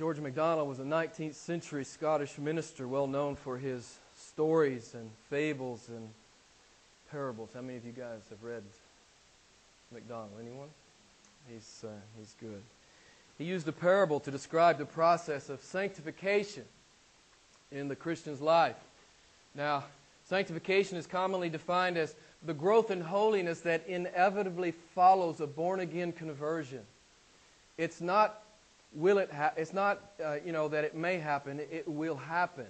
George MacDonald was a 19th century Scottish minister well known for his stories and fables and parables. How many of you guys have read MacDonald? Anyone? He's, uh, he's good. He used a parable to describe the process of sanctification in the Christian's life. Now, sanctification is commonly defined as the growth in holiness that inevitably follows a born again conversion. It's not will it it's not uh, you know that it may happen it will happen.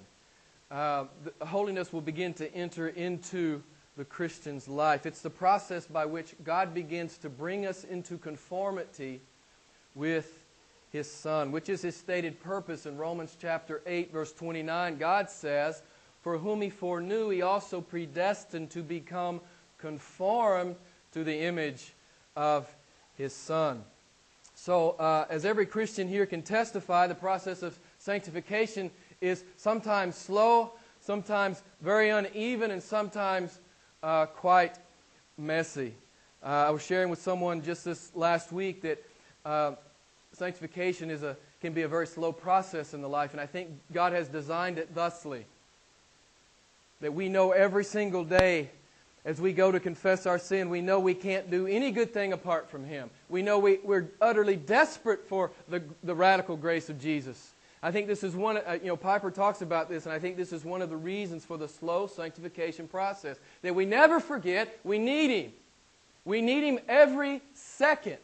Uh, holiness will begin to enter into the christian's life. It's the process by which god begins to bring us into conformity with his son which is his stated purpose in romans chapter 8 verse 29 god says for whom he foreknew he also predestined to become conformed to the image of his son so, uh, as every Christian here can testify, the process of sanctification is sometimes slow, sometimes very uneven, and sometimes uh, quite messy. Uh, I was sharing with someone just this last week that uh, sanctification is a, can be a very slow process in the life, and I think God has designed it thusly. That we know every single day as we go to confess our sin, we know we can't do any good thing apart from Him. We know we, we're utterly desperate for the, the radical grace of Jesus. I think this is one, uh, you know, Piper talks about this, and I think this is one of the reasons for the slow sanctification process. That we never forget we need Him. We need Him every second.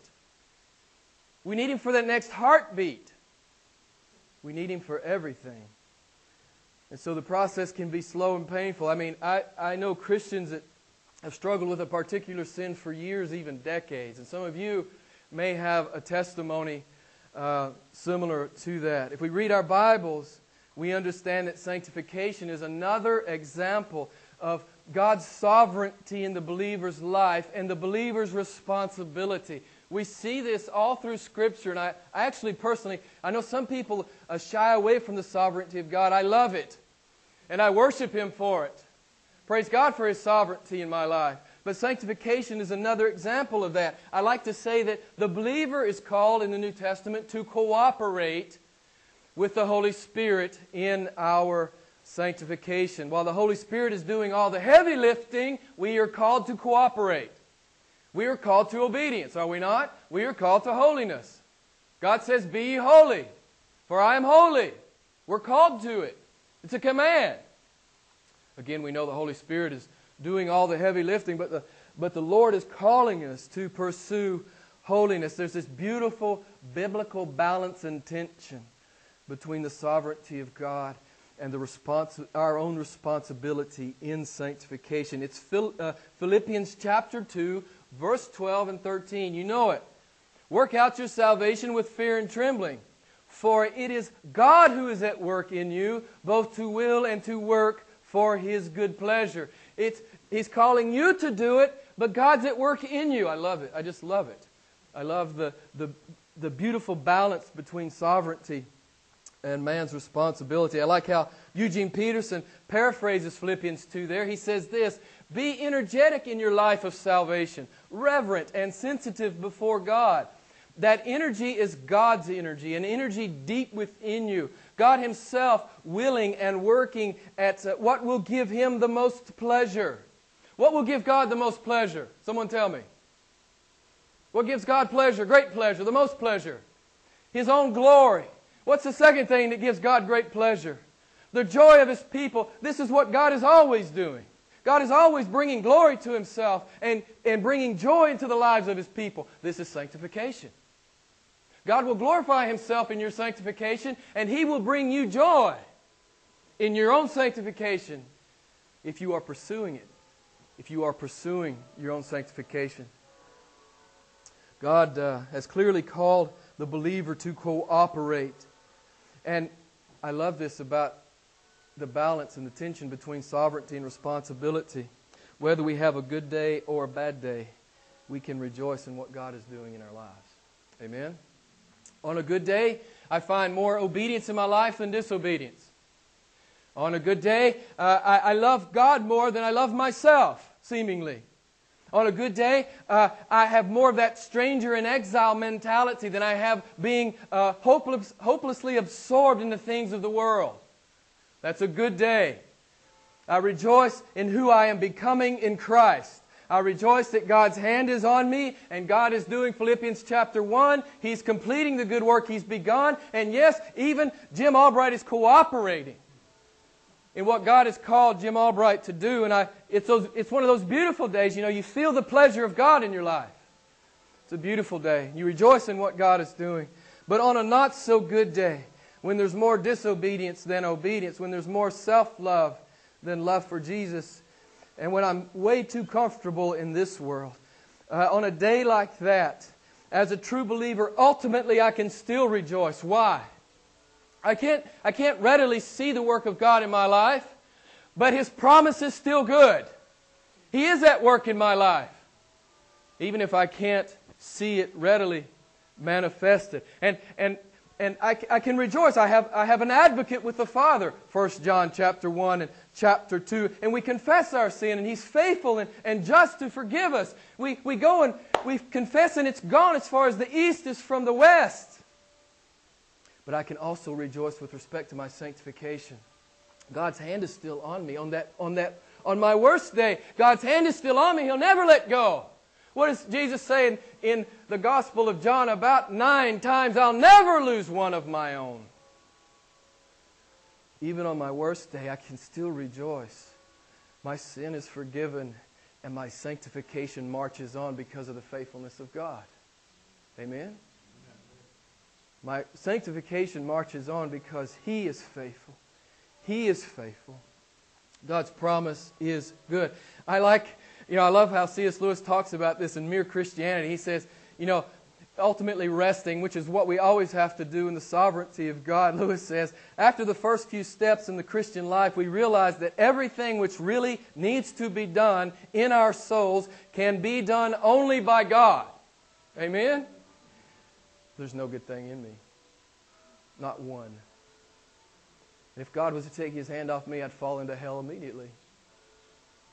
We need Him for that next heartbeat. We need Him for everything. And so the process can be slow and painful. I mean, I, I know Christians that have struggled with a particular sin for years, even decades. And some of you may have a testimony uh, similar to that. If we read our Bibles, we understand that sanctification is another example of God's sovereignty in the believer's life and the believer's responsibility. We see this all through Scripture, and I, I actually personally, I know some people uh, shy away from the sovereignty of God. I love it, and I worship Him for it. Praise God for His sovereignty in my life. But sanctification is another example of that. I like to say that the believer is called in the New Testament to cooperate with the Holy Spirit in our sanctification. While the Holy Spirit is doing all the heavy lifting, we are called to cooperate. We are called to obedience, are we not? We are called to holiness. God says, Be ye holy, for I am holy. We're called to it. It's a command. Again, we know the Holy Spirit is doing all the heavy lifting, but the, but the Lord is calling us to pursue holiness. There's this beautiful biblical balance and tension between the sovereignty of God and the respons- our own responsibility in sanctification. It's Phil- uh, Philippians chapter 2, verse 12 and 13. You know it. Work out your salvation with fear and trembling, for it is God who is at work in you, both to will and to work for His good pleasure. It's, he's calling you to do it, but God's at work in you. I love it. I just love it. I love the, the, the beautiful balance between sovereignty and man's responsibility. I like how Eugene Peterson paraphrases Philippians 2 there. He says this Be energetic in your life of salvation, reverent and sensitive before God. That energy is God's energy, an energy deep within you. God Himself willing and working at uh, what will give Him the most pleasure. What will give God the most pleasure? Someone tell me. What gives God pleasure? Great pleasure, the most pleasure. His own glory. What's the second thing that gives God great pleasure? The joy of His people. This is what God is always doing. God is always bringing glory to Himself and, and bringing joy into the lives of His people. This is sanctification. God will glorify Himself in your sanctification, and He will bring you joy in your own sanctification if you are pursuing it, if you are pursuing your own sanctification. God uh, has clearly called the believer to cooperate. And I love this about the balance and the tension between sovereignty and responsibility. Whether we have a good day or a bad day, we can rejoice in what God is doing in our lives. Amen? On a good day, I find more obedience in my life than disobedience. On a good day, uh, I, I love God more than I love myself, seemingly. On a good day, uh, I have more of that stranger in exile mentality than I have being uh, hopeless, hopelessly absorbed in the things of the world. That's a good day. I rejoice in who I am becoming in Christ. I rejoice that God's hand is on me and God is doing Philippians chapter 1. He's completing the good work He's begun. And yes, even Jim Albright is cooperating in what God has called Jim Albright to do. And I, it's, those, it's one of those beautiful days, you know, you feel the pleasure of God in your life. It's a beautiful day. You rejoice in what God is doing. But on a not so good day, when there's more disobedience than obedience, when there's more self love than love for Jesus, and when I'm way too comfortable in this world, uh, on a day like that, as a true believer, ultimately I can still rejoice. Why? I can't, I can't readily see the work of God in my life, but His promise is still good. He is at work in my life, even if I can't see it readily manifested. And, and and I, I, can rejoice. I have, I have an advocate with the Father, 1 John chapter 1 and chapter 2. And we confess our sin, and He's faithful and, and just to forgive us. We, we go and we confess, and it's gone as far as the east is from the west. But I can also rejoice with respect to my sanctification. God's hand is still on me on that, on that, on my worst day. God's hand is still on me. He'll never let go. What does Jesus say in, in the Gospel of John? About nine times, I'll never lose one of my own. Even on my worst day, I can still rejoice. My sin is forgiven, and my sanctification marches on because of the faithfulness of God. Amen? My sanctification marches on because He is faithful. He is faithful. God's promise is good. I like you know, I love how C.S. Lewis talks about this in Mere Christianity. He says, you know, ultimately resting, which is what we always have to do in the sovereignty of God. Lewis says, after the first few steps in the Christian life, we realize that everything which really needs to be done in our souls can be done only by God. Amen? There's no good thing in me. Not one. And if God was to take his hand off me, I'd fall into hell immediately.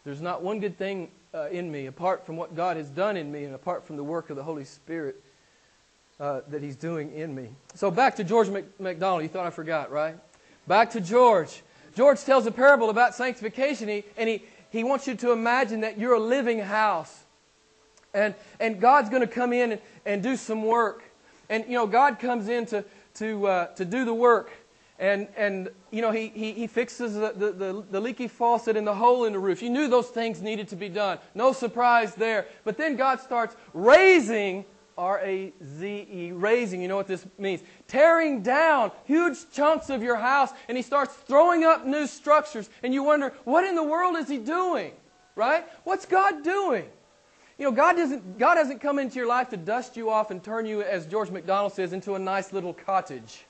There's not one good thing uh, in me apart from what God has done in me and apart from the work of the Holy Spirit uh, that He's doing in me. So back to George MacDonald. You thought I forgot, right? Back to George. George tells a parable about sanctification, he, and he, he wants you to imagine that you're a living house. And, and God's going to come in and, and do some work. And, you know, God comes in to, to, uh, to do the work and, and you know, he, he, he fixes the, the, the, the, leaky faucet and the hole in the roof. You knew those things needed to be done. No surprise there. But then God starts razing, R A Z E, razing. You know what this means? Tearing down huge chunks of your house, and He starts throwing up new structures. And you wonder, what in the world is He doing? Right? What's God doing? You know, God doesn't, God hasn't come into your life to dust you off and turn you, as George MacDonald says, into a nice little cottage.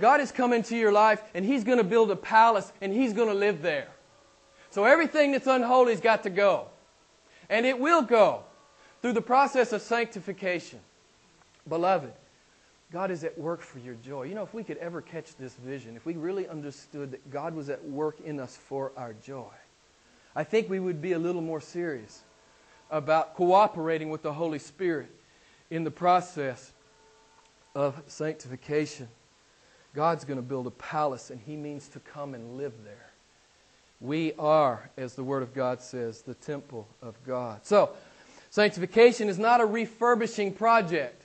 God has come into your life and He's going to build a palace and He's going to live there. So everything that's unholy's got to go. And it will go through the process of sanctification. Beloved, God is at work for your joy. You know, if we could ever catch this vision, if we really understood that God was at work in us for our joy, I think we would be a little more serious about cooperating with the Holy Spirit in the process of sanctification. God's going to build a palace, and He means to come and live there. We are, as the Word of God says, the temple of God. So, sanctification is not a refurbishing project,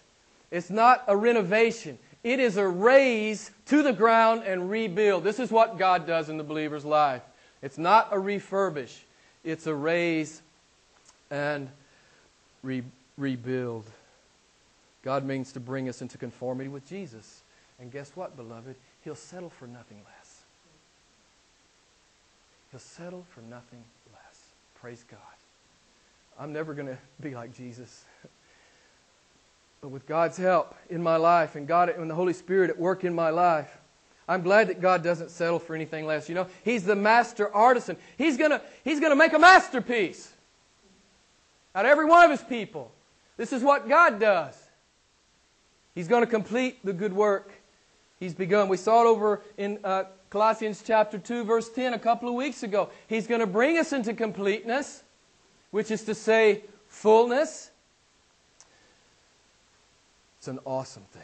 it's not a renovation. It is a raze to the ground and rebuild. This is what God does in the believer's life. It's not a refurbish, it's a raze and re- rebuild. God means to bring us into conformity with Jesus. And guess what, beloved? He'll settle for nothing less. He'll settle for nothing less. Praise God. I'm never going to be like Jesus. but with God's help in my life and God and the Holy Spirit at work in my life, I'm glad that God doesn't settle for anything less. You know, He's the master artisan. He's gonna, he's gonna make a masterpiece out of every one of His people. This is what God does. He's going to complete the good work He's begun. We saw it over in uh, Colossians chapter 2, verse 10 a couple of weeks ago. He's going to bring us into completeness. Which is to say, fullness. It's an awesome thing.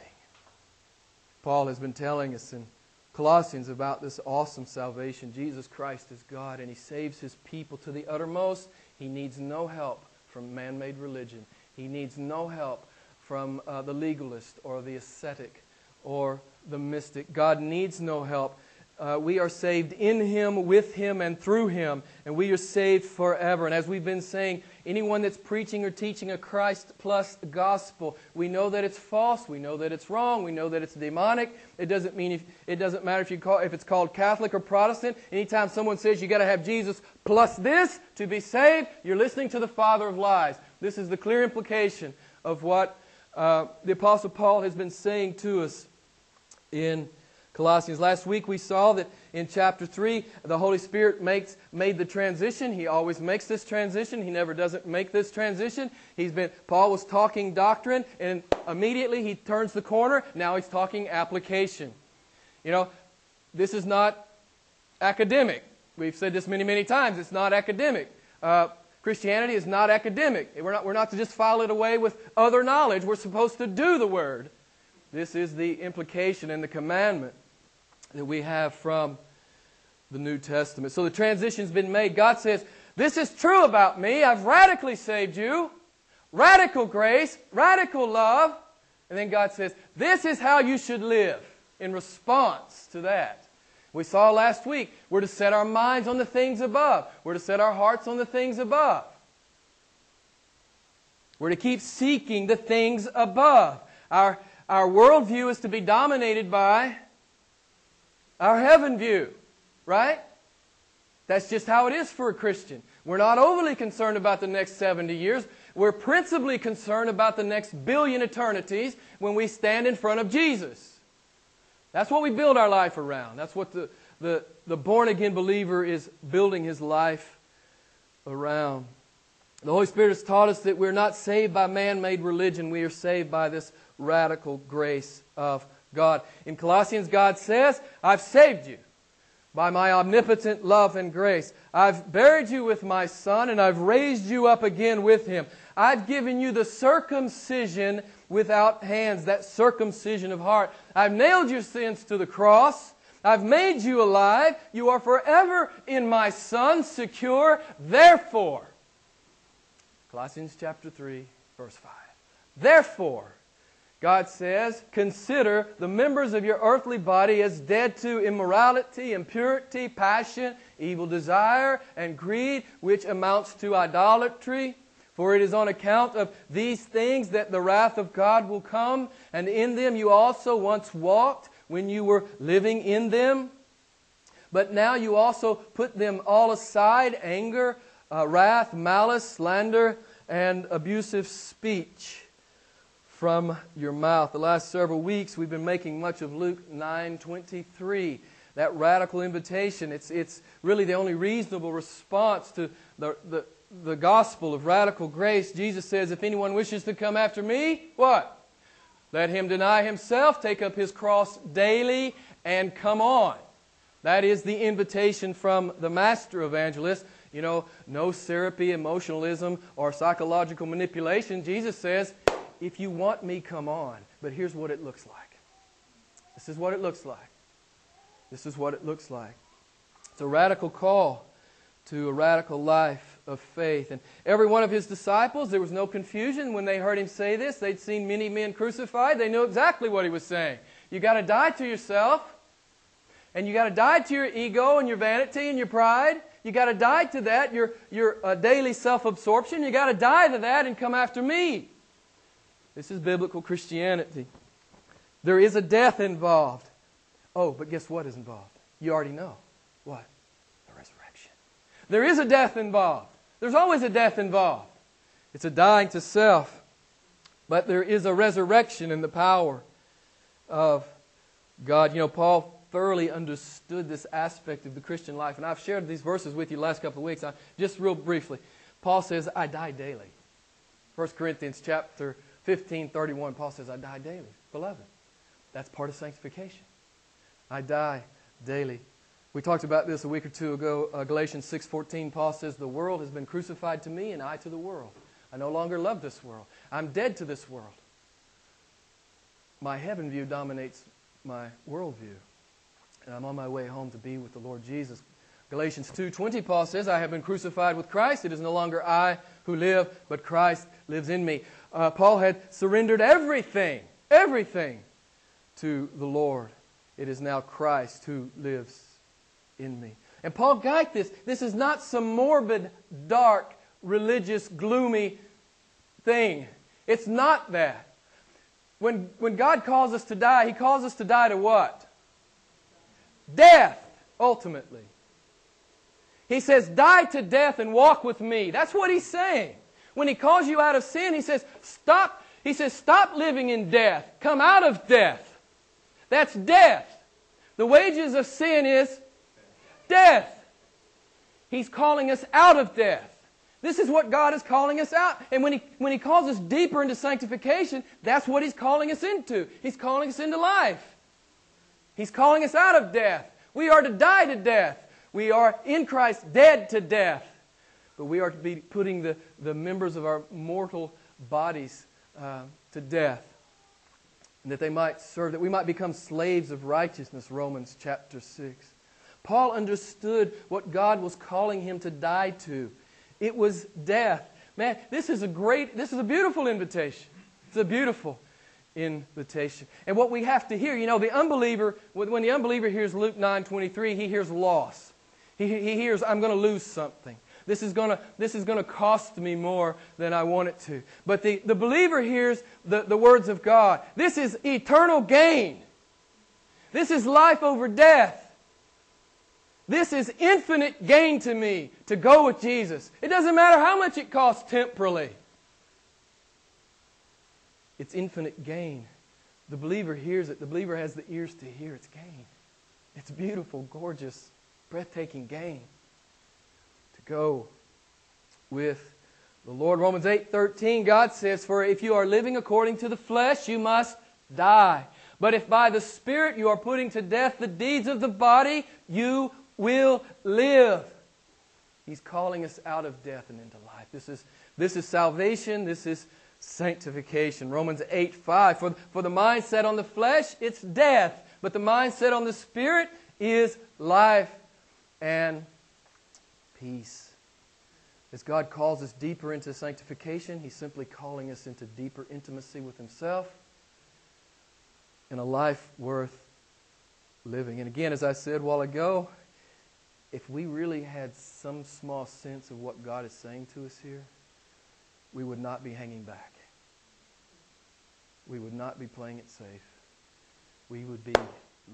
Paul has been telling us in Colossians about this awesome salvation. Jesus Christ is God, and He saves His people to the uttermost. He needs no help from man made religion, He needs no help from uh, the legalist or the ascetic or the mystic. God needs no help. Uh, we are saved in Him, with Him, and through Him, and we are saved forever. And as we've been saying, anyone that's preaching or teaching a Christ plus gospel, we know that it's false. We know that it's wrong. We know that it's demonic. It doesn't mean if, it doesn't matter if you call if it's called Catholic or Protestant. Anytime someone says you got to have Jesus plus this to be saved, you're listening to the father of lies. This is the clear implication of what uh, the Apostle Paul has been saying to us in Colossians. Last week we saw that in chapter 3, the Holy Spirit makes, made the transition. He always makes this transition. He never doesn't make this transition. He's been, Paul was talking doctrine, and immediately he turns the corner. Now he's talking application. You know, this is not academic. We've said this many, many times. It's not academic. Uh, Christianity is not academic. We're not, we're not to just file it away with other knowledge. We're supposed to do the Word. This is the implication and the commandment that we have from the New Testament. So the transition's been made. God says, This is true about me. I've radically saved you. Radical grace, radical love. And then God says, This is how you should live in response to that. We saw last week, we're to set our minds on the things above. We're to set our hearts on the things above. We're to keep seeking the things above. Our, our worldview is to be dominated by our heaven view, right? That's just how it is for a Christian. We're not overly concerned about the next 70 years. We're principally concerned about the next billion eternities when we stand in front of Jesus. That's what we build our life around. That's what the, the, the born again believer is building his life around. The Holy Spirit has taught us that we're not saved by man made religion, we are saved by this radical grace of God. In Colossians, God says, I've saved you by my omnipotent love and grace. I've buried you with my Son, and I've raised you up again with him. I've given you the circumcision without hands, that circumcision of heart. I've nailed your sins to the cross. I've made you alive. You are forever in my Son, secure. Therefore, Colossians chapter 3, verse 5. Therefore, God says, consider the members of your earthly body as dead to immorality, impurity, passion, evil desire, and greed, which amounts to idolatry. For it is on account of these things that the wrath of God will come, and in them you also once walked when you were living in them. But now you also put them all aside anger, uh, wrath, malice, slander, and abusive speech from your mouth. The last several weeks we've been making much of Luke 9:23, that radical invitation. It's, it's really the only reasonable response to the, the, the gospel of radical grace. Jesus says, if anyone wishes to come after me, what? Let him deny himself, take up his cross daily, and come on. That is the invitation from the master evangelist. You know, no syrupy emotionalism or psychological manipulation. Jesus says, if you want me, come on. But here's what it looks like. This is what it looks like. This is what it looks like. It's a radical call to a radical life of faith. And every one of his disciples, there was no confusion when they heard him say this. They'd seen many men crucified. They knew exactly what he was saying. You got to die to yourself, and you got to die to your ego and your vanity and your pride. You got to die to that, your, your uh, daily self absorption. You got to die to that and come after me. This is biblical Christianity. There is a death involved. Oh, but guess what is involved? You already know. What? The resurrection. There is a death involved. There's always a death involved. It's a dying to self. But there is a resurrection in the power of God. You know, Paul thoroughly understood this aspect of the Christian life. And I've shared these verses with you the last couple of weeks. I, just real briefly. Paul says, I die daily. 1 Corinthians chapter 1531, Paul says, I die daily. Beloved, that's part of sanctification. I die daily We talked about this a week or two ago. Uh, Galatians 6:14 Paul says, "The world has been crucified to me and I to the world. I no longer love this world. I'm dead to this world. My heaven view dominates my worldview. And I'm on my way home to be with the Lord Jesus. Galatians 2:20 Paul says, "I have been crucified with Christ. It is no longer I who live, but Christ lives in me." Uh, Paul had surrendered everything, everything to the Lord. It is now Christ who lives in me. And Paul got this. This is not some morbid, dark, religious, gloomy thing. It's not that. When, when God calls us to die, He calls us to die to what? Death, ultimately. He says, Die to death and walk with me. That's what He's saying. When He calls you out of sin, He says, Stop. He says, Stop living in death. Come out of death. That's death. The wages of sin is death. He's calling us out of death. This is what God is calling us out. And when he, when he calls us deeper into sanctification, that's what He's calling us into. He's calling us into life. He's calling us out of death. We are to die to death. We are in Christ dead to death. But we are to be putting the, the members of our mortal bodies uh, to death. And that they might serve, that we might become slaves of righteousness, Romans chapter 6. Paul understood what God was calling him to die to. It was death. Man, this is a great, this is a beautiful invitation. It's a beautiful invitation. And what we have to hear, you know, the unbeliever, when the unbeliever hears Luke 9 23, he hears loss. He, he hears, I'm going to lose something. This is going to, this is going to cost me more than I want it to. But the, the believer hears the, the words of God. This is eternal gain. This is life over death. This is infinite gain to me to go with Jesus. It doesn't matter how much it costs temporally. It's infinite gain. The believer hears it. The believer has the ears to hear. It's gain. It's beautiful, gorgeous, breathtaking gain go with the Lord. Romans 8 13, God says, For if you are living according to the flesh, you must die. But if by the Spirit you are putting to death the deeds of the body, you will live. He's calling us out of death and into life. This is, this is salvation. This is sanctification. Romans 8 5. For, for the mindset on the flesh, it's death. But the mindset on the spirit is life and peace. As God calls us deeper into sanctification, He's simply calling us into deeper intimacy with Himself and a life worth living. And again, as I said a while ago, if we really had some small sense of what God is saying to us here, we would not be hanging back. We would not be playing it safe. We would be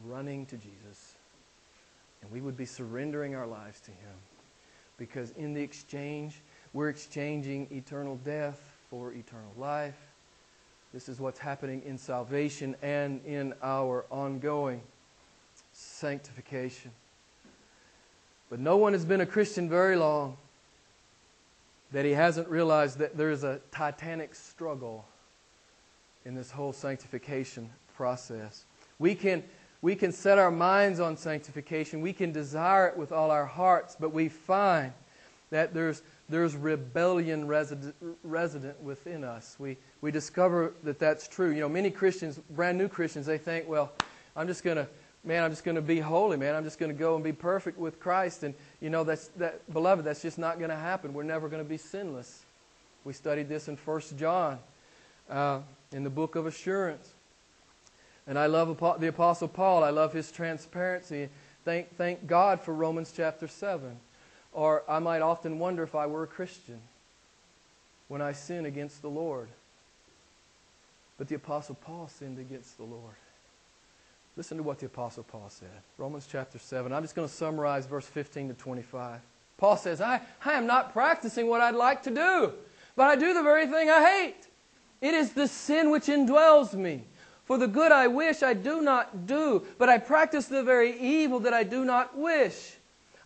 running to Jesus. And we would be surrendering our lives to Him. Because in the exchange, we're exchanging eternal death for eternal life. This is what's happening in salvation and in our ongoing sanctification. But no one has been a Christian very long that he hasn't realized that there's a titanic struggle in this whole sanctification process. We can, we can set our minds on sanctification, we can desire it with all our hearts, but we find that there's, there's rebellion resident, resident within us. We, we discover that that's true. You know, many Christians, brand new Christians, they think, well, I'm just going to man, I'm just going to be holy, man. I'm just going to go and be perfect with Christ. And, you know, that's, that, beloved, that's just not going to happen. We're never going to be sinless. We studied this in 1 John uh, in the book of assurance. And I love the Apostle Paul. I love his transparency. Thank, thank God for Romans chapter 7. Or I might often wonder if I were a Christian when I sin against the Lord. But the Apostle Paul sinned against the Lord. Listen to what the Apostle Paul said. Romans chapter 7. I'm just going to summarize verse 15 to 25. Paul says, I, I am not practicing what I'd like to do, but I do the very thing I hate. It is the sin which indwells me. For the good I wish I do not do, but I practice the very evil that I do not wish.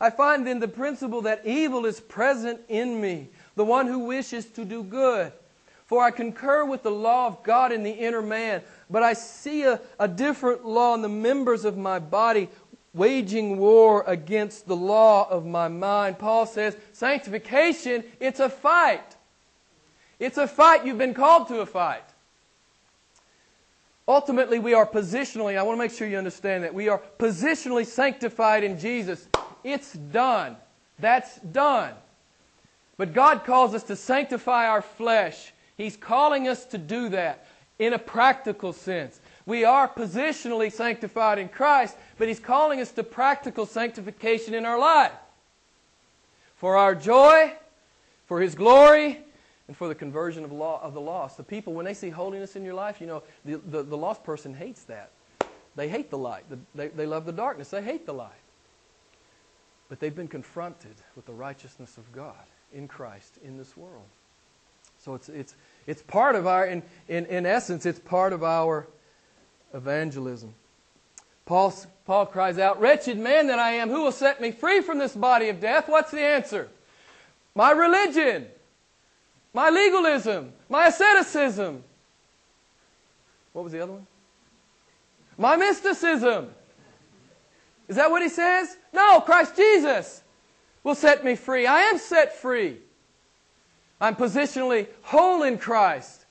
I find then the principle that evil is present in me, the one who wishes to do good. For I concur with the law of God in the inner man, but I see a, a different law in the members of my body, waging war against the law of my mind. Paul says, sanctification, it's a fight. It's a fight. You've been called to a fight. Ultimately, we are positionally, I want to make sure you understand that. We are positionally sanctified in Jesus. It's done. That's done. But God calls us to sanctify our flesh. He's calling us to do that in a practical sense. We are positionally sanctified in Christ, but He's calling us to practical sanctification in our life. For our joy, for His glory, and for the conversion of, law, of the lost. The people, when they see holiness in your life, you know, the, the, the lost person hates that. They hate the light. The, they, they love the darkness. They hate the light. But they've been confronted with the righteousness of God in Christ in this world. So it's, it's, it's part of our, in, in, in essence, it's part of our evangelism. Paul, Paul cries out, Wretched man that I am, who will set me free from this body of death? What's the answer? My religion, my legalism, my asceticism. What was the other one? My mysticism. Is that what he says? No, Christ Jesus will set me free. I am set free. I'm positionally whole in Christ.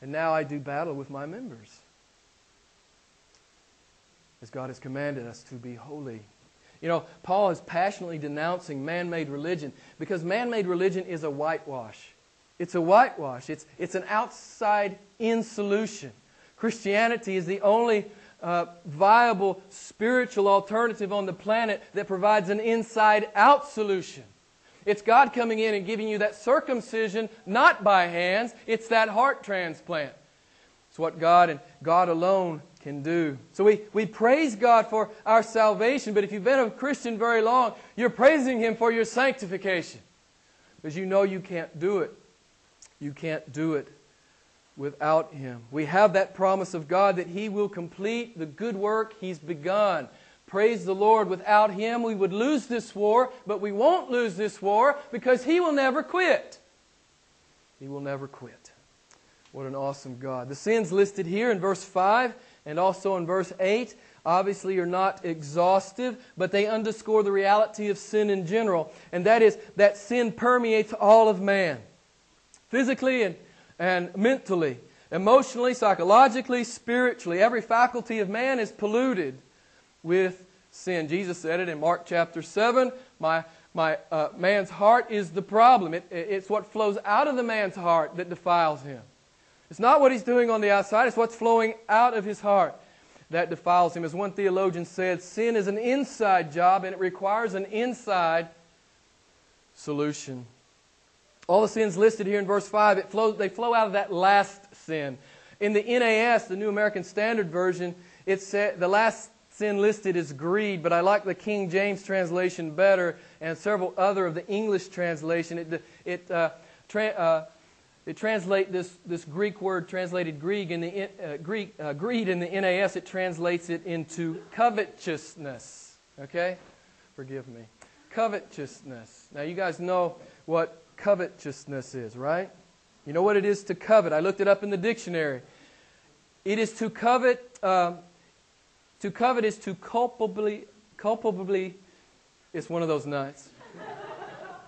And now I do battle with my members. As God has commanded us to be holy. You know, Paul is passionately denouncing man made religion because man made religion is a whitewash. It's a whitewash, it's, it's an outside in solution. Christianity is the only uh, viable spiritual alternative on the planet that provides an inside out solution. It's God coming in and giving you that circumcision, not by hands, it's that heart transplant. It's what God and God alone can do. So we, we praise God for our salvation, but if you've been a Christian very long, you're praising Him for your sanctification because you know you can't do it. You can't do it without Him. We have that promise of God that He will complete the good work He's begun. Praise the Lord. Without Him, we would lose this war, but we won't lose this war because He will never quit. He will never quit. What an awesome God. The sins listed here in verse 5 and also in verse 8 obviously are not exhaustive, but they underscore the reality of sin in general, and that is that sin permeates all of man physically and, and mentally, emotionally, psychologically, spiritually. Every faculty of man is polluted with sin. Jesus said it in Mark chapter 7. My, my uh, man's heart is the problem. It, it's what flows out of the man's heart that defiles him. It's not what he's doing on the outside, it's what's flowing out of his heart that defiles him. As one theologian said, sin is an inside job and it requires an inside solution. All the sins listed here in verse 5, it flows, they flow out of that last sin. In the NAS, the New American Standard Version, it said the last sin listed is greed, but I like the King James translation better and several other of the English translation. It, it, uh, tra- uh, it translate this, this Greek word translated greed in the uh, Greek uh, greed in the NAS. It translates it into covetousness. Okay, forgive me. Covetousness. Now you guys know what covetousness is, right? You know what it is to covet? I looked it up in the dictionary. It is to covet. Uh, to covet is to culpably, culpably. It's one of those nights.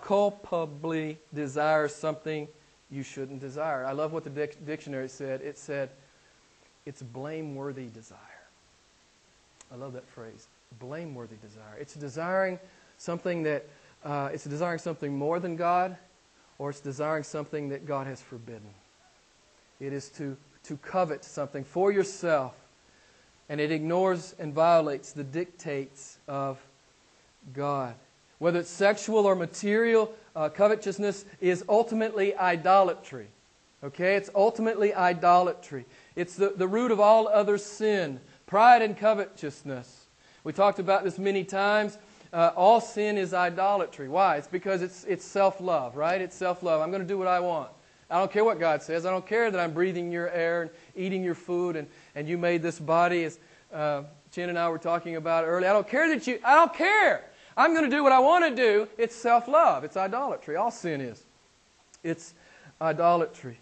culpably desire something you shouldn't desire. I love what the dic- dictionary said. It said, "It's blameworthy desire." I love that phrase. Blameworthy desire. It's desiring something that uh, it's desiring something more than God or it's desiring something that God has forbidden. It is to, to covet something for yourself, and it ignores and violates the dictates of God. Whether it's sexual or material, uh, covetousness is ultimately idolatry. Okay? It's ultimately idolatry. It's the, the root of all other sin pride and covetousness. We talked about this many times uh, all sin is idolatry. Why? It's because it's, it's self love, right? It's self love. I'm going to do what I want. I don't care what God says. I don't care that I'm breathing your air and eating your food and, and you made this body, as uh, Jen and I were talking about earlier. I don't care that you, I don't care. I'm going to do what I want to do. It's self love, it's idolatry. All sin is. It's idolatry.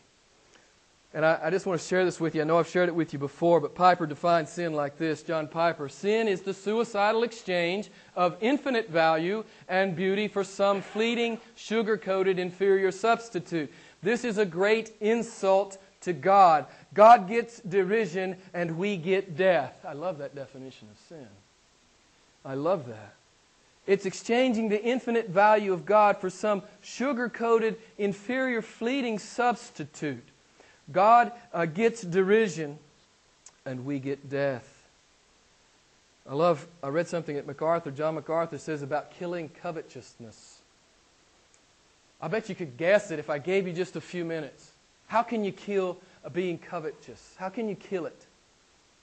And I, I, just want to share this with you. I know I've shared it with you before, but Piper defines sin like this John Piper Sin is the suicidal exchange of infinite value and beauty for some fleeting, sugar coated, inferior substitute. This is a great insult to God. God gets derision and we get death. I love that definition of sin. I love that. It's exchanging the infinite value of God for some sugar coated, inferior, fleeting substitute. God uh, gets derision and we get death. I love, I read something at MacArthur, John MacArthur says about killing covetousness. I bet you could guess it if I gave you just a few minutes. How can you kill a being covetous? How can you kill it?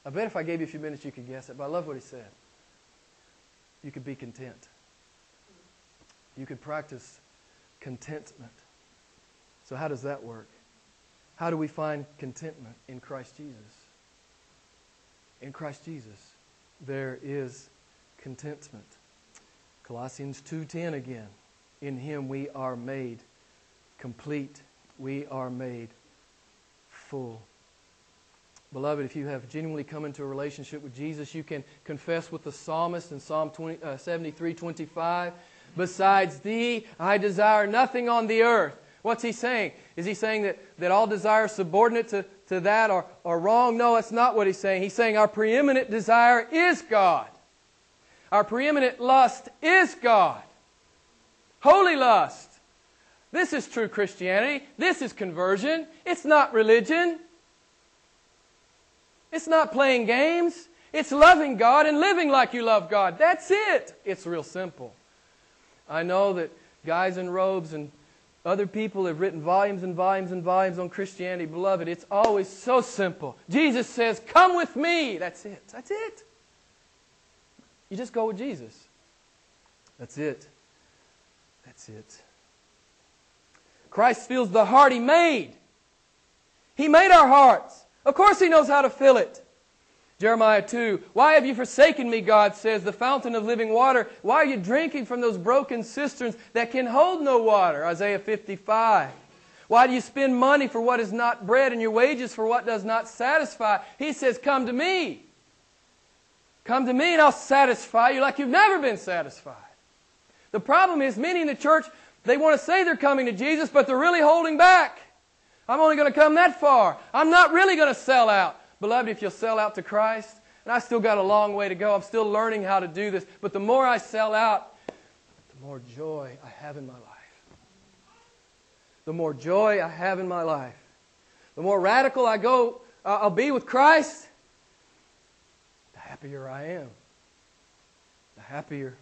I bet if I gave you a few minutes you could guess it, but I love what he said. You could be content. You could practice contentment. So, how does that work? How do we find contentment in Christ Jesus? In Christ Jesus, there is contentment. Colossians 2:10 again. In him we are made complete. We are made full. Beloved, if you have genuinely come into a relationship with Jesus, you can confess with the psalmist in Psalm 20, uh, 73 25, Besides thee, I desire nothing on the earth. What's he saying? Is he saying that, that all desire subordinate to, to that or, or wrong? No, that's not what he's saying. He's saying our preeminent desire is God. Our preeminent lust is God. Holy lust. This is true Christianity. This is conversion. It's not religion. It's not playing games. It's loving God and living like you love God. That's it. It's real simple. I know that guys in robes and other people have written volumes and volumes and volumes on Christianity. Beloved, it's always so simple. Jesus says, Come with me. That's it. That's it. You just go with Jesus. That's it. That's it. Christ feels the heart He made. He made our hearts. Of course, He knows how to fill it. Jeremiah 2, Why have you forsaken me, God says, the fountain of living water? Why are you drinking from those broken cisterns that can hold no water? Isaiah 55. Why do you spend money for what is not bread and your wages for what does not satisfy? He says, Come to me. Come to me and I'll satisfy you like you've never been satisfied. The problem is, many in the church, they want to say they're coming to Jesus, but they're really holding back. I'm only going to come that far. I'm not really going to sell out. Beloved, if you'll sell out to Christ, and I still got a long way to go, I'm still learning how to do this, but the more I sell out, the more joy I have in my life. The more joy I have in my life. The more radical I go, uh, I'll be with Christ, the happier I am. The happier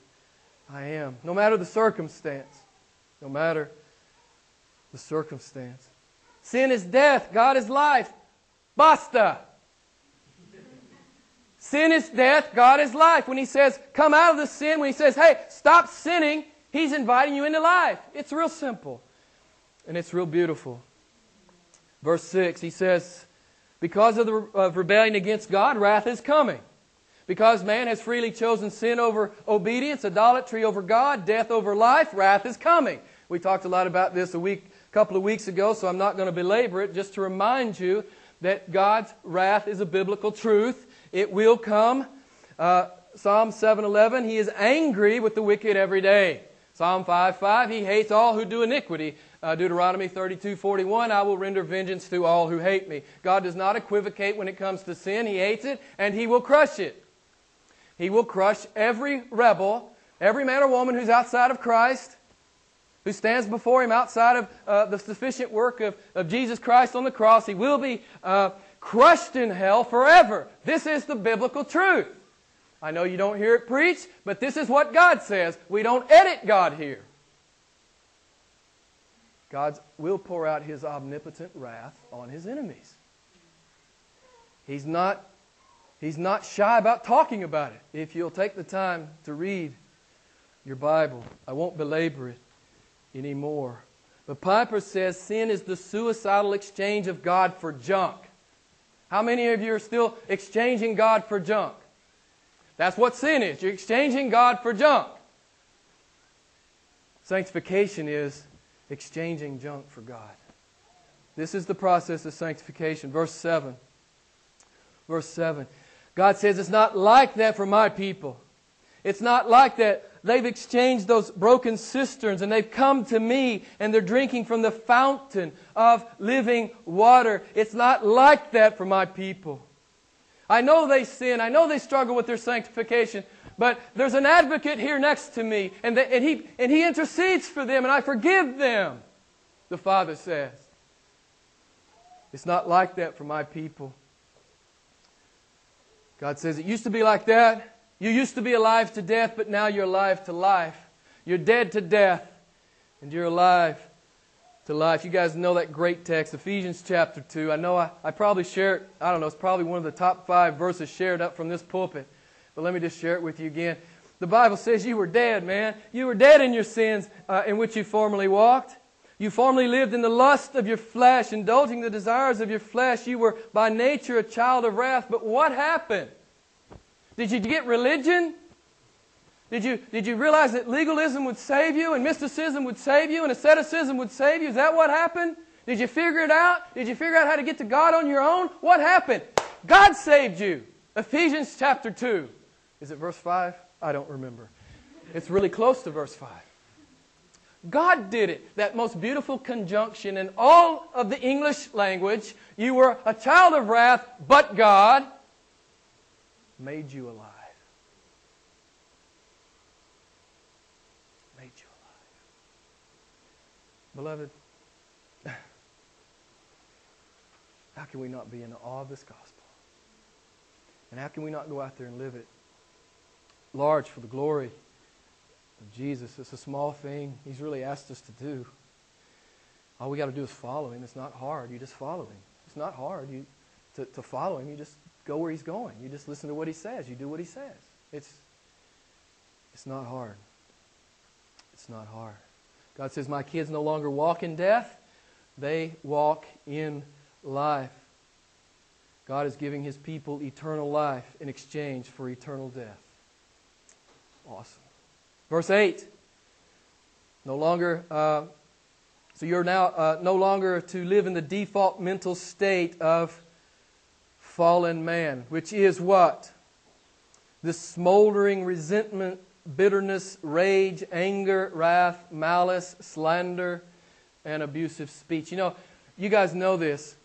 I am. No matter the circumstance. No matter the circumstance. Sin is death. God is life. Basta. Sin is death, God is life. When He says, come out of the sin, when He says, hey, stop sinning, He's inviting you into life. It's real simple. And it's real beautiful. Verse 6, He says, because of the of rebellion against God, wrath is coming. Because man has freely chosen sin over obedience, idolatry over God, death over life, wrath is coming. We talked a lot about this a week, a couple of weeks ago, so I'm not going to belabor it, just to remind you that God's wrath is a biblical truth. It will come. Uh, Psalm 7:11, he is angry with the wicked every day. Psalm 5:5, he hates all who do iniquity. Uh, Deuteronomy 32:41, I will render vengeance to all who hate me. God does not equivocate when it comes to sin. He hates it and he will crush it. He will crush every rebel, every man or woman who's outside of Christ, who stands before him outside of uh, the sufficient work of, of Jesus Christ on the cross. He will be uh, crushed in hell forever. This is the biblical truth. I know you don't hear it preached, but this is what God says. We don't edit God here. God will pour out his omnipotent wrath on his enemies. He's not, he's not shy about talking about it. If you'll take the time to read your Bible, I won't belabor it anymore. But Piper says sin is the suicidal exchange of God for junk. How many of you are still exchanging God for junk? That's what sin is. You're exchanging God for junk. Sanctification is exchanging junk for God. This is the process of sanctification. Verse 7. Verse 7. God says, It's not like that for my people. It's not like that. They've exchanged those broken cisterns and they've come to me and they're drinking from the fountain of living water. It's not like that for my people. I know they sin. I know they struggle with their sanctification. But there's an advocate here next to me, and, and, he, and he intercedes for them, and I forgive them, the Father says. It's not like that for my people. God says, It used to be like that. You used to be alive to death, but now you're alive to life. You're dead to death, and you're alive to life. You guys know that great text, Ephesians chapter 2. I know I, I probably share it, I don't know, it's probably one of the top five verses shared up from this pulpit. But let me just share it with you again. The Bible says you were dead, man. You were dead in your sins uh, in which you formerly walked. You formerly lived in the lust of your flesh, indulging the desires of your flesh. You were by nature a child of wrath. But what happened? Did you get religion? Did you, did you realize that legalism would save you and mysticism would save you and asceticism would save you? Is that what happened? Did you figure it out? Did you figure out how to get to God on your own? What happened? God saved you. Ephesians chapter 2. Is it verse 5? I don't remember. It's really close to verse 5. God did it. That most beautiful conjunction in all of the English language. You were a child of wrath, but God made you alive. Made you alive. Beloved, how can we not be in awe of this gospel? And how can we not go out there and live it large for the glory of Jesus. It's a small thing He's really asked us to do. All we got to do is follow Him. It's not hard. You just follow Him. It's not hard. You, to, to follow Him, you just go where He's going. You just listen to what He says. You do what He says. It's, it's not hard. It's not hard. God says, My kids no longer walk in death, they walk in life. God is giving His people eternal life in exchange for eternal death. Awesome. Verse 8. No longer, uh, so you're now uh, no longer to live in the default mental state of fallen man, which is what? This smoldering resentment, bitterness, rage, anger, wrath, malice, slander, and abusive speech. You know, you guys know this.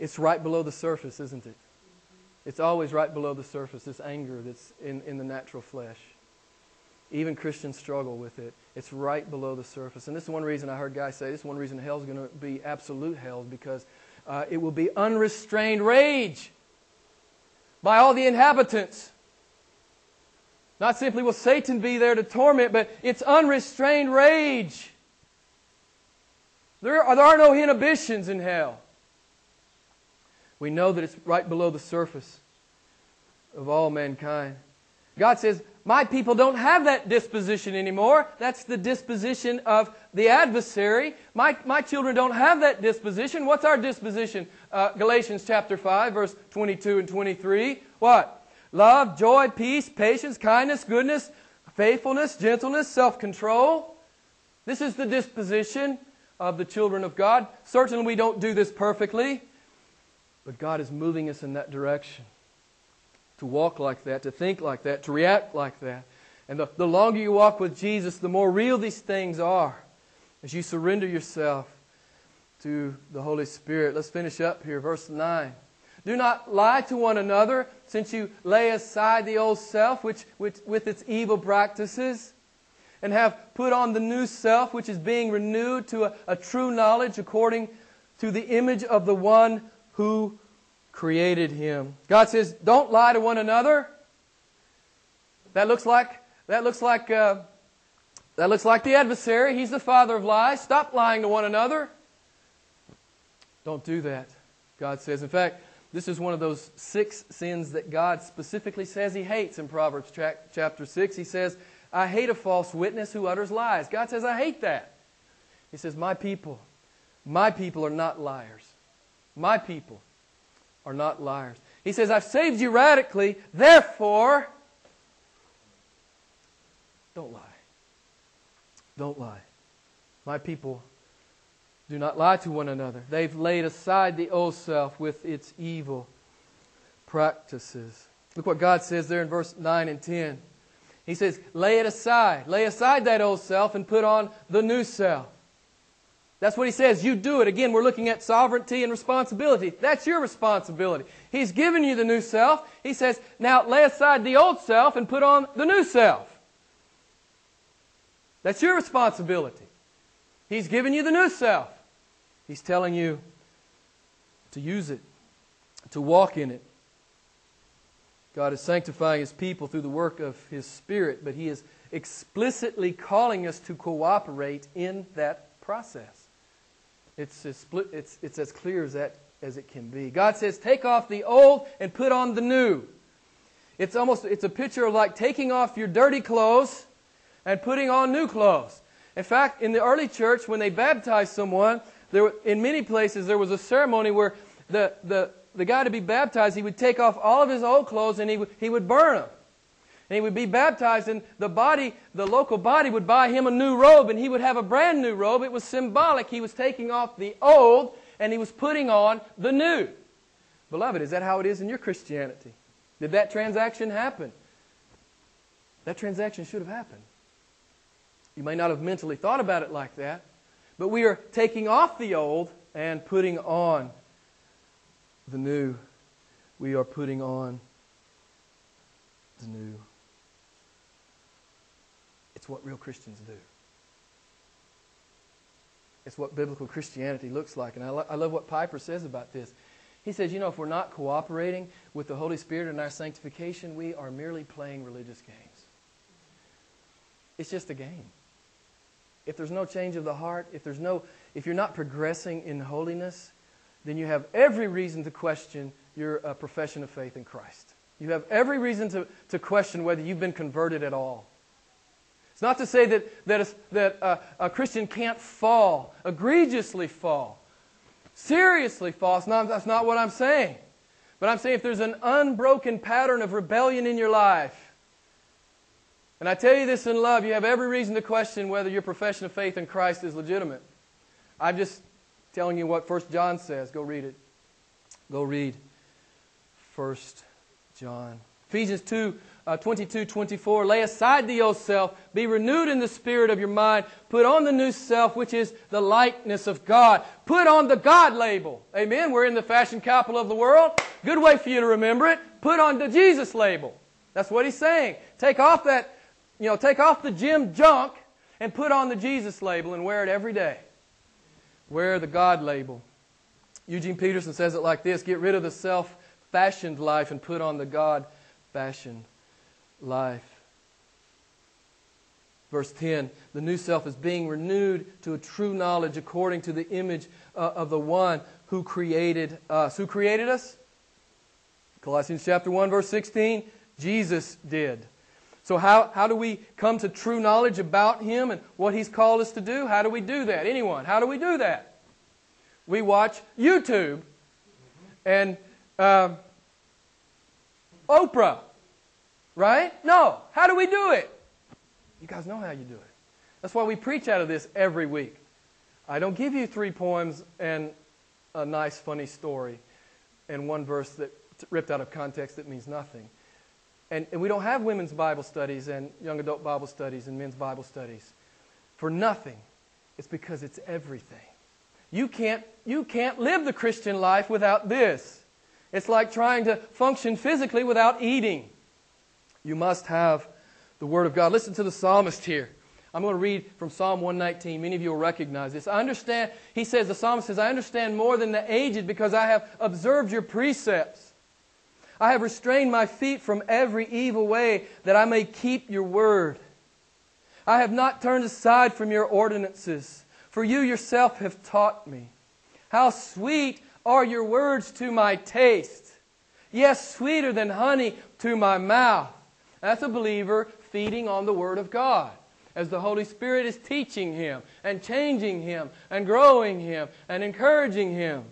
It's right below the surface, isn't it? It's always right below the surface, this anger that's in, in the natural flesh. Even Christians struggle with it. It's right below the surface. And this is one reason I heard guys say this is one reason hell is going to be absolute hell because uh, it will be unrestrained rage by all the inhabitants. Not simply will Satan be there to torment, but it's unrestrained rage. There are, there are no inhibitions in hell. We know that it's right below the surface of all mankind. God says, my people don't have that disposition anymore. That's the disposition of the adversary. My, my children don't have that disposition. What's our disposition? Uh, Galatians chapter 5, verse 22 and 23. What? Love, joy, peace, patience, kindness, goodness, faithfulness, gentleness, self control. This is the disposition of the children of God. Certainly, we don't do this perfectly, but God is moving us in that direction to walk like that, to think like that, to react like that. And the, the longer you walk with Jesus, the more real these things are as you surrender yourself to the Holy Spirit. Let's finish up here, verse 9. Do not lie to one another, since you lay aside the old self, which, which, with its evil practices, and have put on the new self, which is being renewed to a, a true knowledge according to the image of the one who created him. God says, don't lie to one another. That looks like that looks like uh, that looks like the adversary. He's the father of lies. Stop lying to one another. Don't do that. God says. In fact, this is one of those six sins that God specifically says He hates in Proverbs chapter six. He says, "I hate a false witness who utters lies." God says, "I hate that." He says, "My people, my people are not liars. My people are not liars. He says, I've saved you radically, therefore, don't lie. Don't lie. My people, Do not lie to one another. They've laid aside the old self with its evil practices. Look what God says there in verse 9 and 10. He says, Lay it aside. Lay aside that old self and put on the new self. That's what he says. You do it. Again, we're looking at sovereignty and responsibility. That's your responsibility. He's given you the new self. He says, now lay aside the old self and put on the new self. That's your responsibility. He's given you the new self. He's telling you to use it, to walk in it. God is sanctifying His people through the work of His Spirit, but He is explicitly calling us to cooperate in that process. It's as, split, it's, it's as clear as, that, as it can be. God says, take off the old and put on the new. It's almost it's a picture of like taking off your dirty clothes and putting on new clothes. In fact, in the early church, when they baptized someone, there, in many places there was a ceremony where the, the, the guy to be baptized, he would take off all of his old clothes and he he would burn them. And he would be baptized, and the body, the local body, would buy him a new robe, and he would have a brand new robe. It was symbolic. He was taking off the old and he was putting on the new. Beloved, is that how it is in your Christianity? Did that transaction happen? That transaction should have happened. You may not have mentally thought about it like that, but we are taking off the old and putting on the new. We are putting on the new. What real Christians do. It's what biblical Christianity looks like. And I, lo- I love what Piper says about this. He says, you know, if we're not cooperating with the Holy Spirit in our sanctification, we are merely playing religious games. It's just a game. If there's no change of the heart, if there's no if you're not progressing in holiness, then you have every reason to question your uh, profession of faith in Christ. You have every reason to, to question whether you've been converted at all. It's not to say that, that, a, that a, a Christian can't fall, egregiously fall, seriously fall. It's not, that's not what I'm saying. But I'm saying if there's an unbroken pattern of rebellion in your life, and I tell you this in love, you have every reason to question whether your profession of faith in Christ is legitimate. I'm just telling you what 1 John says. Go read it. Go read 1 John. Ephesians 2 uh, 22, 24. Lay aside the old self, be renewed in the spirit of your mind, put on the new self, which is the likeness of God. Put on the God label. Amen. We're in the fashion capital of the world. Good way for you to remember it. Put on the Jesus label. That's what he's saying. Take off that, you know, take off the gym junk and put on the Jesus label and wear it every day. Wear the God label. Eugene Peterson says it like this Get rid of the self fashioned life and put on the God fashioned life. Verse 10 The new self is being renewed to a true knowledge according to the image uh, of the one who created us. Who created us? Colossians chapter 1, verse 16 Jesus did. So, how, how do we come to true knowledge about Him and what He's called us to do? How do we do that? Anyone? How do we do that? We watch YouTube and uh, Oprah Right? No. How do we do it? You guys know how you do it. That's why we preach out of this every week. I don't give you three poems and a nice, funny story and one verse that ripped out of context that means nothing. And, and we don't have women's Bible studies and young adult Bible studies and men's Bible studies for nothing. It's because it's everything. You can't, you can't live the Christian life without this. It's like trying to function physically without eating. You must have the Word of God. Listen to the psalmist here. I'm going to read from Psalm 119. Many of you will recognize this. I understand, he says, the psalmist says, I understand more than the aged because I have observed your precepts. I have restrained my feet from every evil way that I may keep your word. I have not turned aside from your ordinances, for you yourself have taught me. How sweet are your words to my taste! Yes, sweeter than honey to my mouth. That's a believer feeding on the Word of God as the Holy Spirit is teaching him and changing him and growing him and encouraging him.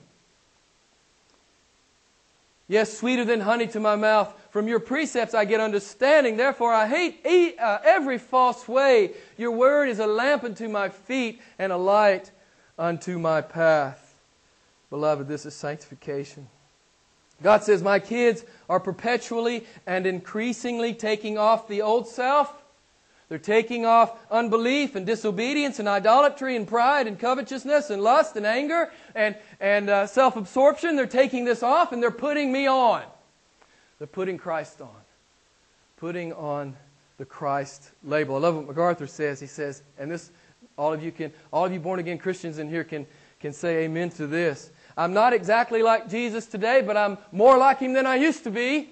Yes, sweeter than honey to my mouth. From your precepts I get understanding. Therefore I hate uh, every false way. Your word is a lamp unto my feet and a light unto my path. Beloved, this is sanctification. God says, My kids are perpetually and increasingly taking off the old self. They're taking off unbelief and disobedience and idolatry and pride and covetousness and lust and anger and, and uh, self absorption. They're taking this off and they're putting me on. They're putting Christ on. Putting on the Christ label. I love what MacArthur says. He says, and this, all of you can, all of you born again Christians in here can, can say amen to this. I'm not exactly like Jesus today, but I'm more like him than I used to be.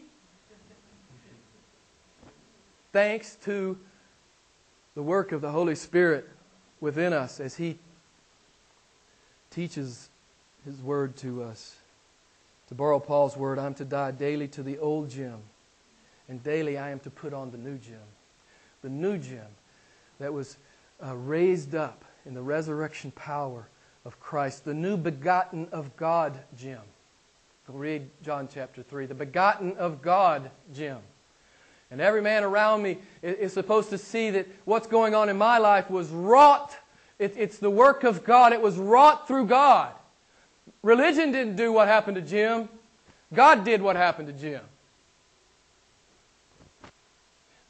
Thanks to the work of the Holy Spirit within us as he teaches his word to us. To borrow Paul's word, I'm to die daily to the old Jim, and daily I am to put on the new Jim. The new Jim that was uh, raised up in the resurrection power of Christ, the new begotten of God, Jim. Go read John chapter 3. The begotten of God, Jim. And every man around me is supposed to see that what's going on in my life was wrought. It's the work of God. It was wrought through God. Religion didn't do what happened to Jim. God did what happened to Jim.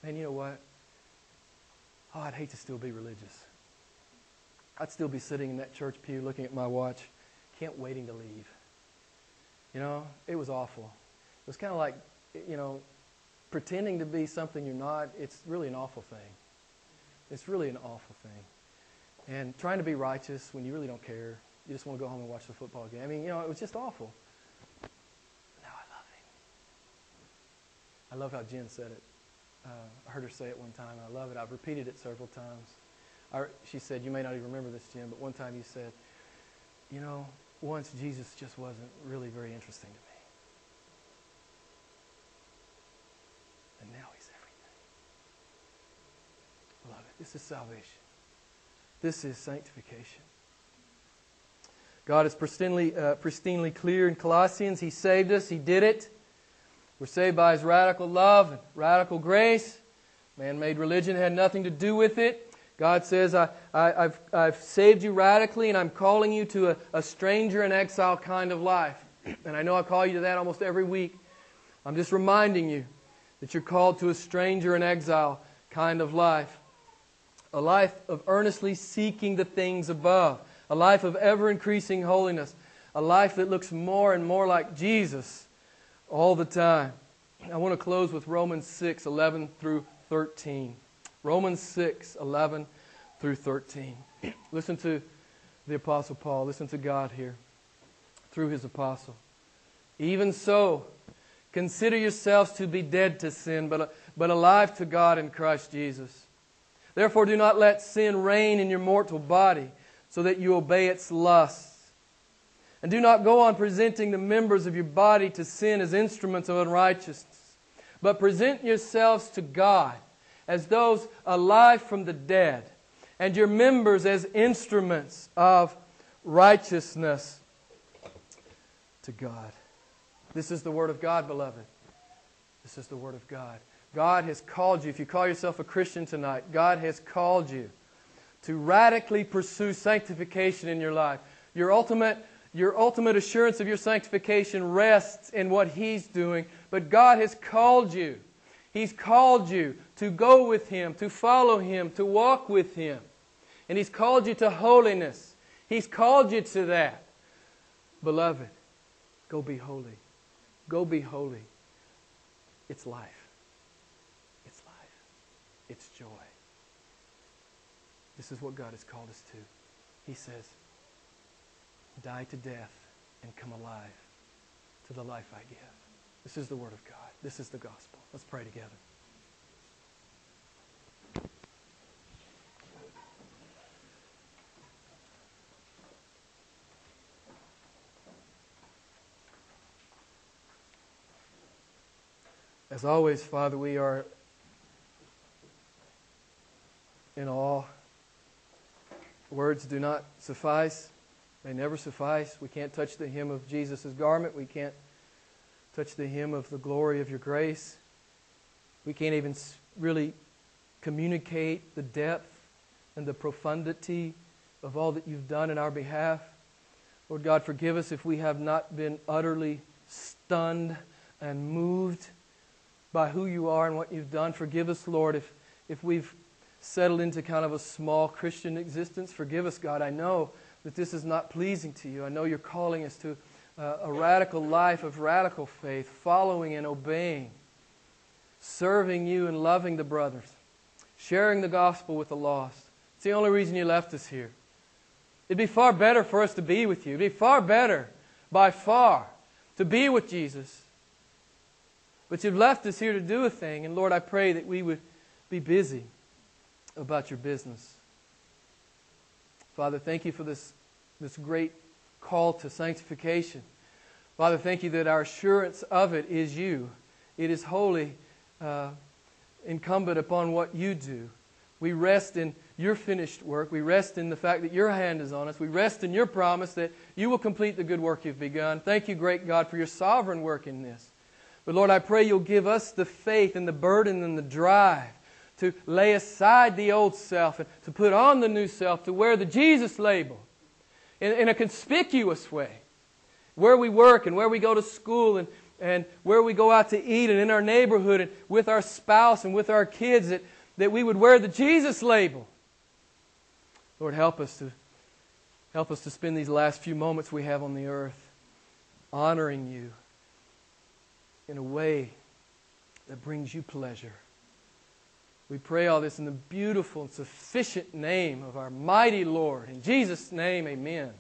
And you know what? Oh, I'd hate to still be religious. I'd still be sitting in that church pew looking at my watch, can't waiting to leave. You know, it was awful. It was kind of like, you know, pretending to be something you're not. It's really an awful thing. It's really an awful thing. And trying to be righteous when you really don't care. You just want to go home and watch the football game. I mean, you know, it was just awful. Now I love him. I love how Jen said it. Uh, I heard her say it one time. And I love it. I've repeated it several times. She said, You may not even remember this, Jim, but one time you said, You know, once Jesus just wasn't really very interesting to me. And now he's everything. Love it. This is salvation. This is sanctification. God is pristinely, uh, pristinely clear in Colossians. He saved us. He did it. We're saved by His radical love and radical grace. Man made religion had nothing to do with it. God says, I, have I've saved you radically, and I'm calling you to a, a stranger and exile kind of life. And I know I call you to that almost every week. I'm just reminding you that you're called to a stranger and exile kind of life. A life of earnestly seeking the things above. A life of ever increasing holiness. A life that looks more and more like Jesus all the time. I want to close with Romans 6 11 through 13. Romans 6 11 through 13. Listen to the Apostle Paul. Listen to God here through his apostle. Even so, consider yourselves to be dead to sin, but, but alive to God in Christ Jesus. Therefore, do not let sin reign in your mortal body, so that you obey its lusts. And do not go on presenting the members of your body to sin as instruments of unrighteousness, but present yourselves to God as those alive from the dead, and your members as instruments of righteousness to God. This is the Word of God, beloved. This is the Word of God. God has called you, if you call yourself a Christian tonight, God has called you to radically pursue sanctification in your life. Your ultimate, your ultimate assurance of your sanctification rests in what He's doing, but God has called you He's called you to go with Him, to follow Him, to walk with Him. And He's called you to holiness. He's called you to that. Beloved, go be holy. Go be holy. It's life. It's life. It's joy. This is what God has called us to. He says, Die to death and come alive to the life I give. This is the Word of God. This is the gospel. Let's pray together. As always, Father, we are in awe. Words do not suffice. They never suffice. We can't touch the hem of Jesus' garment. We can't touch the hem of the glory of your grace. We can't even really communicate the depth and the profundity of all that you've done in our behalf. Lord God, forgive us if we have not been utterly stunned and moved by who you are and what you've done. Forgive us, Lord, if, if we've settled into kind of a small Christian existence. Forgive us, God. I know that this is not pleasing to you. I know you're calling us to uh, a radical life of radical faith, following and obeying, serving you and loving the brothers, sharing the gospel with the lost. It's the only reason you left us here. It'd be far better for us to be with you. It'd be far better, by far, to be with Jesus. But you've left us here to do a thing, and Lord, I pray that we would be busy about your business. Father, thank you for this, this great call to sanctification. Father, thank you that our assurance of it is you. It is wholly uh, incumbent upon what you do. We rest in your finished work. We rest in the fact that your hand is on us. We rest in your promise that you will complete the good work you've begun. Thank you, great God, for your sovereign work in this. But Lord, I pray you'll give us the faith and the burden and the drive to lay aside the old self and to put on the new self, to wear the Jesus label in, in a conspicuous way. Where we work and where we go to school and, and where we go out to eat and in our neighborhood and with our spouse and with our kids, that, that we would wear the Jesus label. Lord, help us to help us to spend these last few moments we have on the earth honoring you in a way that brings you pleasure. We pray all this in the beautiful and sufficient name of our mighty Lord. In Jesus' name, amen.